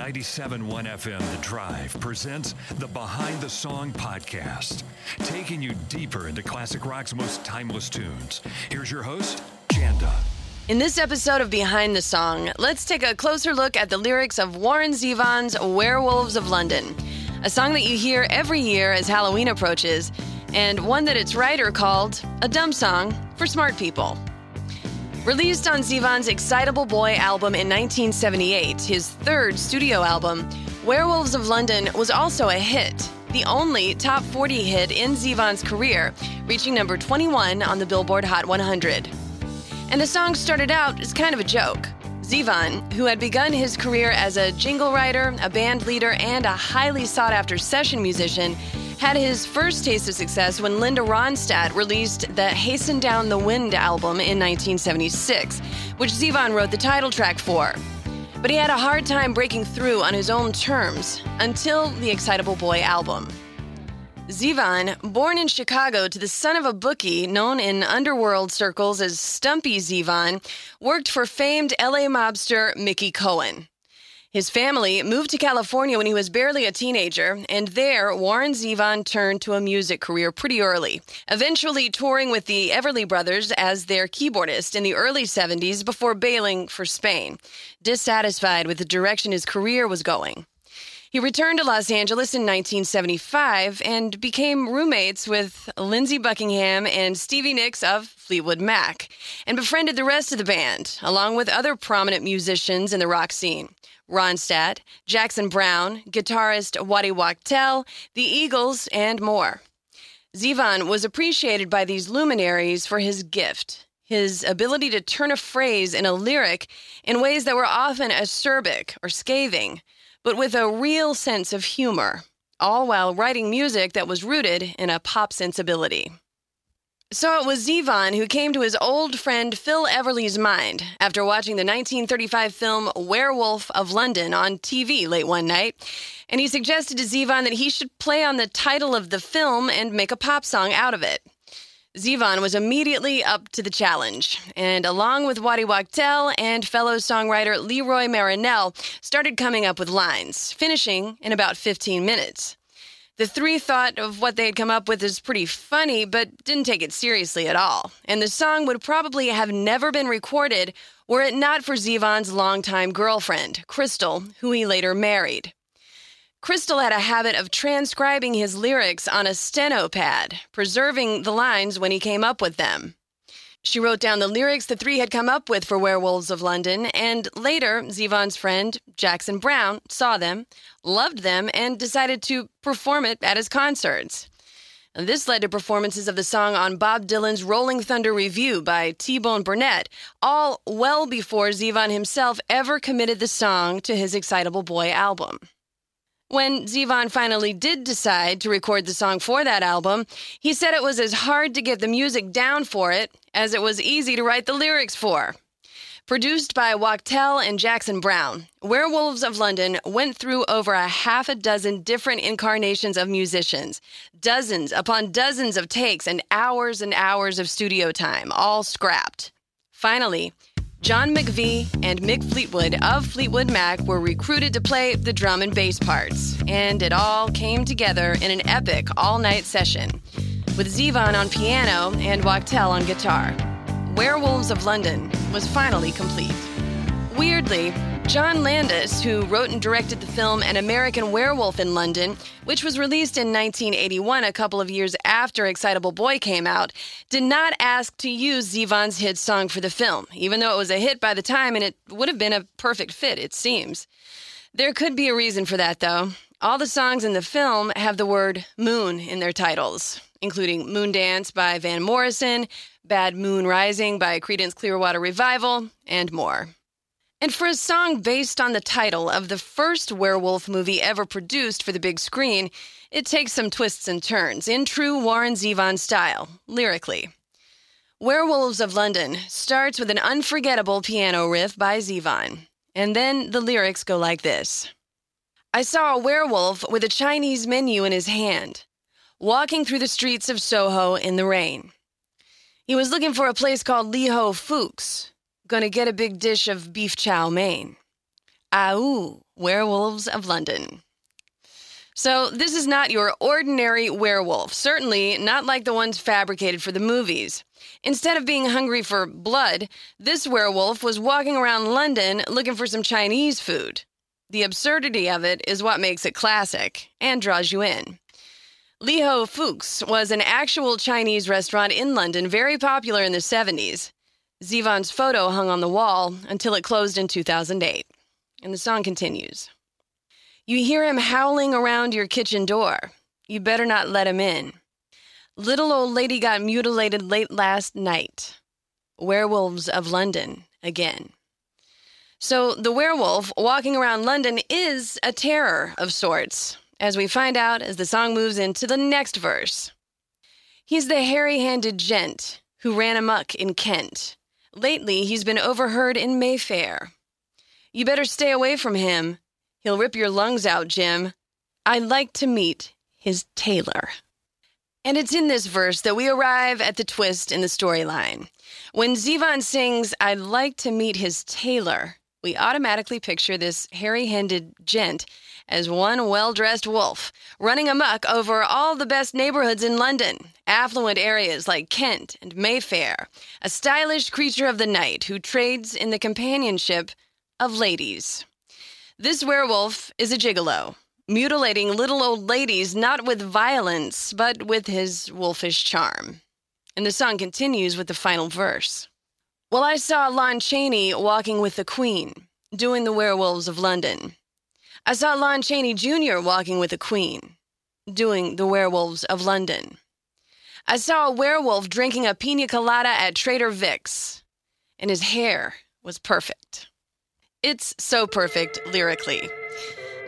97.1 FM The Drive presents the Behind the Song podcast, taking you deeper into classic rock's most timeless tunes. Here's your host, Janda. In this episode of Behind the Song, let's take a closer look at the lyrics of Warren Zevon's Werewolves of London, a song that you hear every year as Halloween approaches, and one that its writer called a dumb song for smart people. Released on Zevon's Excitable Boy album in 1978, his third studio album, Werewolves of London was also a hit, the only top 40 hit in Zevon's career, reaching number 21 on the Billboard Hot 100. And the song started out as kind of a joke. Zevon, who had begun his career as a jingle writer, a band leader, and a highly sought after session musician, had his first taste of success when Linda Ronstadt released the Hasten Down the Wind album in 1976, which Zevon wrote the title track for. But he had a hard time breaking through on his own terms until the Excitable Boy album. Zevon, born in Chicago to the son of a bookie known in underworld circles as Stumpy Zevon, worked for famed LA mobster Mickey Cohen. His family moved to California when he was barely a teenager, and there Warren Zevon turned to a music career pretty early, eventually touring with the Everly Brothers as their keyboardist in the early 70s before bailing for Spain, dissatisfied with the direction his career was going. He returned to Los Angeles in 1975 and became roommates with Lindsey Buckingham and Stevie Nicks of Fleetwood Mac, and befriended the rest of the band, along with other prominent musicians in the rock scene. Ronstadt, Jackson Browne, guitarist Waddy Wachtel, the Eagles, and more. Zevon was appreciated by these luminaries for his gift, his ability to turn a phrase in a lyric in ways that were often acerbic or scathing, but with a real sense of humor, all while writing music that was rooted in a pop sensibility. So it was Zevon who came to his old friend Phil Everly's mind after watching the 1935 film Werewolf of London on TV late one night. And he suggested to Zevon that he should play on the title of the film and make a pop song out of it. Zevon was immediately up to the challenge, and along with Waddy Wachtel and fellow songwriter Leroy Marinell, started coming up with lines, finishing in about 15 minutes. The three thought of what they had come up with as pretty funny, but didn't take it seriously at all. And the song would probably have never been recorded were it not for Zevon's longtime girlfriend, Crystal, who he later married. Crystal had a habit of transcribing his lyrics on a steno pad, preserving the lines when he came up with them. She wrote down the lyrics the three had come up with for Werewolves of London, and later, Zevon's friend, Jackson Browne, saw them, loved them, and decided to perform it at his concerts. This led to performances of the song on Bob Dylan's Rolling Thunder Revue by T Bone Burnett, all well before Zevon himself ever committed the song to his Excitable Boy album. When Zevon finally did decide to record the song for that album, he said it was as hard to get the music down for it as it was easy to write the lyrics for. Produced by Wachtel and Jackson Browne, Werewolves of London went through over a half a dozen different incarnations of musicians, dozens upon dozens of takes, and hours and hours of studio time, all scrapped. Finally, John McVie and Mick Fleetwood of Fleetwood Mac were recruited to play the drum and bass parts, and it all came together in an epic all night session with Zevon on piano and Wachtel on guitar. Werewolves of London was finally complete. Weirdly, John Landis, who wrote and directed the film An American Werewolf in London, which was released in 1981, a couple of years after Excitable Boy came out, did not ask to use Zevon's hit song for the film, even though it was a hit by the time and it would have been a perfect fit, it seems. There could be a reason for that, though. All the songs in the film have the word moon in their titles, including Moondance by Van Morrison, Bad Moon Rising by Creedence Clearwater Revival, and more. And for a song based on the title of the first werewolf movie ever produced for the big screen, it takes some twists and turns in true Warren Zevon style, lyrically. Werewolves of London starts with an unforgettable piano riff by Zevon, and then the lyrics go like this I saw a werewolf with a Chinese menu in his hand, walking through the streets of Soho in the rain. He was looking for a place called Lee Ho Fook's, gonna get a big dish of beef chow mein. Au, werewolves of London. So, this is not your ordinary werewolf, certainly not like the ones fabricated for the movies. Instead of being hungry for blood, this werewolf was walking around London looking for some Chinese food. The absurdity of it is what makes it classic and draws you in. Lee Ho Fook's was an actual Chinese restaurant in London, very popular in the 70s. Zevon's photo hung on the wall until it closed in 2008. And the song continues You hear him howling around your kitchen door. You better not let him in. Little old lady got mutilated late last night. Werewolves of London again. So, the werewolf walking around London is a terror of sorts, as we find out as the song moves into the next verse. He's the hairy handed gent who ran amuck in Kent Lately, he's been overheard in Mayfair. You better stay away from him. He'll rip your lungs out, Jim. I'd like to meet his tailor. And it's in this verse that we arrive at the twist in the storyline. When Zevon sings, I'd like to meet his tailor, we automatically picture this hairy handed gent as one well dressed wolf, running amuck over all the best neighborhoods in London, affluent areas like Kent and Mayfair, a stylish creature of the night who trades in the companionship of ladies. This werewolf is a gigolo, mutilating little old ladies not with violence, but with his wolfish charm. And the song continues with the final verse. Well, I saw Lon Chaney walking with the Queen, doing the Werewolves of London. I saw Lon Chaney Jr. walking with the queen, doing the werewolves of London. I saw a werewolf drinking a pina colada at Trader Vic's, and his hair was perfect. It's so perfect lyrically.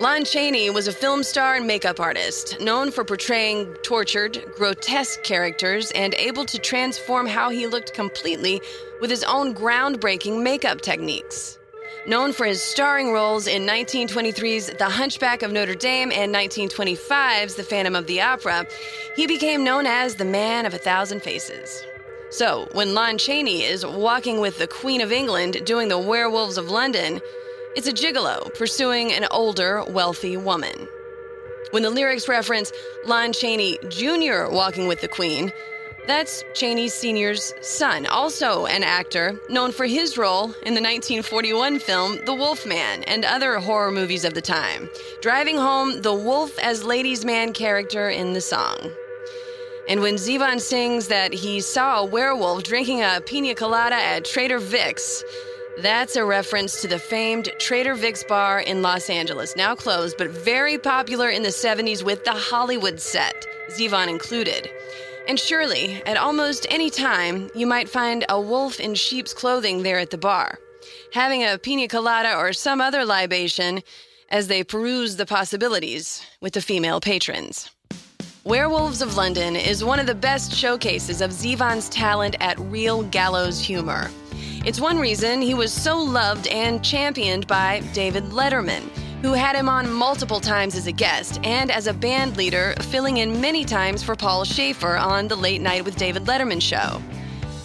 Lon Chaney was a film star and makeup artist, known for portraying tortured, grotesque characters and able to transform how he looked completely with his own groundbreaking makeup techniques. Known for his starring roles in 1923's The Hunchback of Notre Dame and 1925's The Phantom of the Opera, he became known as the Man of a Thousand Faces. So, when Lon Chaney is walking with the Queen of England doing the Werewolves of London, it's a gigolo pursuing an older, wealthy woman. When the lyrics reference Lon Chaney Jr. walking with the Queen, that's Chaney Sr.'s son, also an actor known for his role in the 1941 film The Wolf Man and other horror movies of the time, driving home the wolf as ladies' man character in the song. And when Zevon sings that he saw a werewolf drinking a pina colada at Trader Vic's, that's a reference to the famed Trader Vic's bar in Los Angeles, now closed, but very popular in the 70s with the Hollywood set, Zevon included. And surely, at almost any time, you might find a wolf in sheep's clothing there at the bar, having a pina colada or some other libation as they peruse the possibilities with the female patrons. Werewolves of London is one of the best showcases of Zevon's talent at real gallows humor. It's one reason he was so loved and championed by David Letterman who had him on multiple times as a guest and as a band leader, filling in many times for Paul Shaffer on the Late Night with David Letterman show.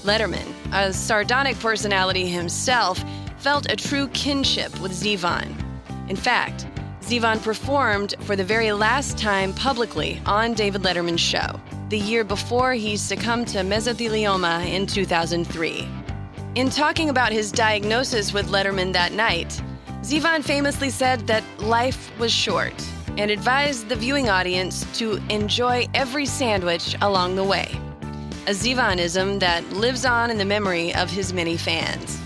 Letterman, a sardonic personality himself, felt a true kinship with Zevon. In fact, Zevon performed for the very last time publicly on David Letterman's show, the year before he succumbed to mesothelioma in 2003. In talking about his diagnosis with Letterman that night, Zevon famously said that life was short and advised the viewing audience to enjoy every sandwich along the way. A Zevonism that lives on in the memory of his many fans.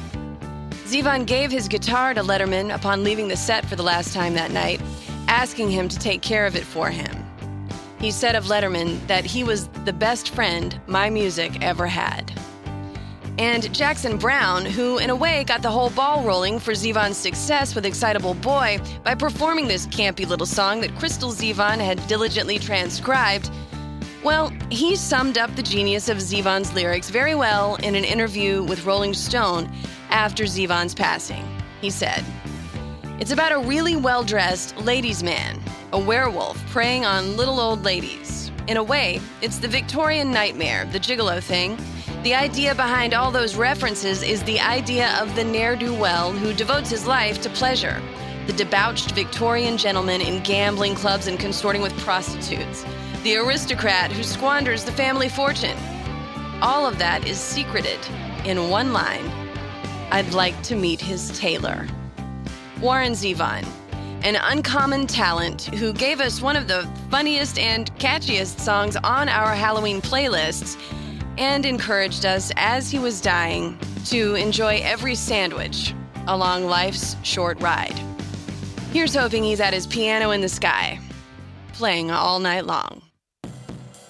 Zevon gave his guitar to Letterman upon leaving the set for the last time that night, asking him to take care of it for him. He said of Letterman that he was the best friend my music ever had. And Jackson Browne, who in a way got the whole ball rolling for Zevon's success with Excitable Boy by performing this campy little song that Crystal Zevon had diligently transcribed. Well, he summed up the genius of Zevon's lyrics very well in an interview with Rolling Stone after Zevon's passing. He said, It's about a really well dressed ladies' man, a werewolf preying on little old ladies. In a way, it's the Victorian nightmare, the gigolo thing. The idea behind all those references is the idea of the ne'er do well who devotes his life to pleasure, the debauched Victorian gentleman in gambling clubs and consorting with prostitutes, the aristocrat who squanders the family fortune. All of that is secreted in one line I'd like to meet his tailor. Warren Zevon, an uncommon talent who gave us one of the funniest and catchiest songs on our Halloween playlists and encouraged us as he was dying to enjoy every sandwich along life's short ride. Here's hoping he's at his piano in the sky, playing all night long.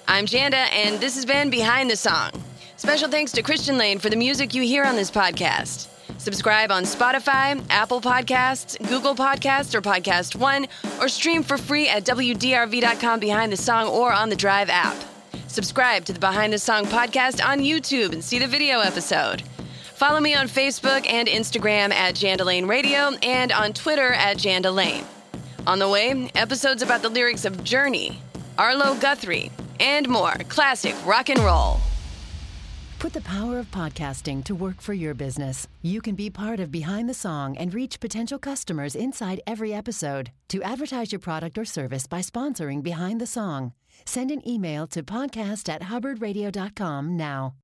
I'm Janda, and this has been Behind the Song. Special thanks to Christian Lane for the music you hear on this podcast. Subscribe on Spotify, Apple Podcasts, Google Podcasts, or Podcast One, or stream for free at WDRV.com behind the song or on the Drive app. Subscribe to the Behind the Song podcast on YouTube and see the video episode. Follow me on Facebook and Instagram at Jandalane Radio and on Twitter at Jandalane. On the way, episodes about the lyrics of Journey, Arlo Guthrie, and more classic rock and roll. Put the power of podcasting to work for your business. You can be part of Behind the Song and reach potential customers inside every episode. To advertise your product or service by sponsoring Behind the Song, send an email to podcast at hubbardradio.com now.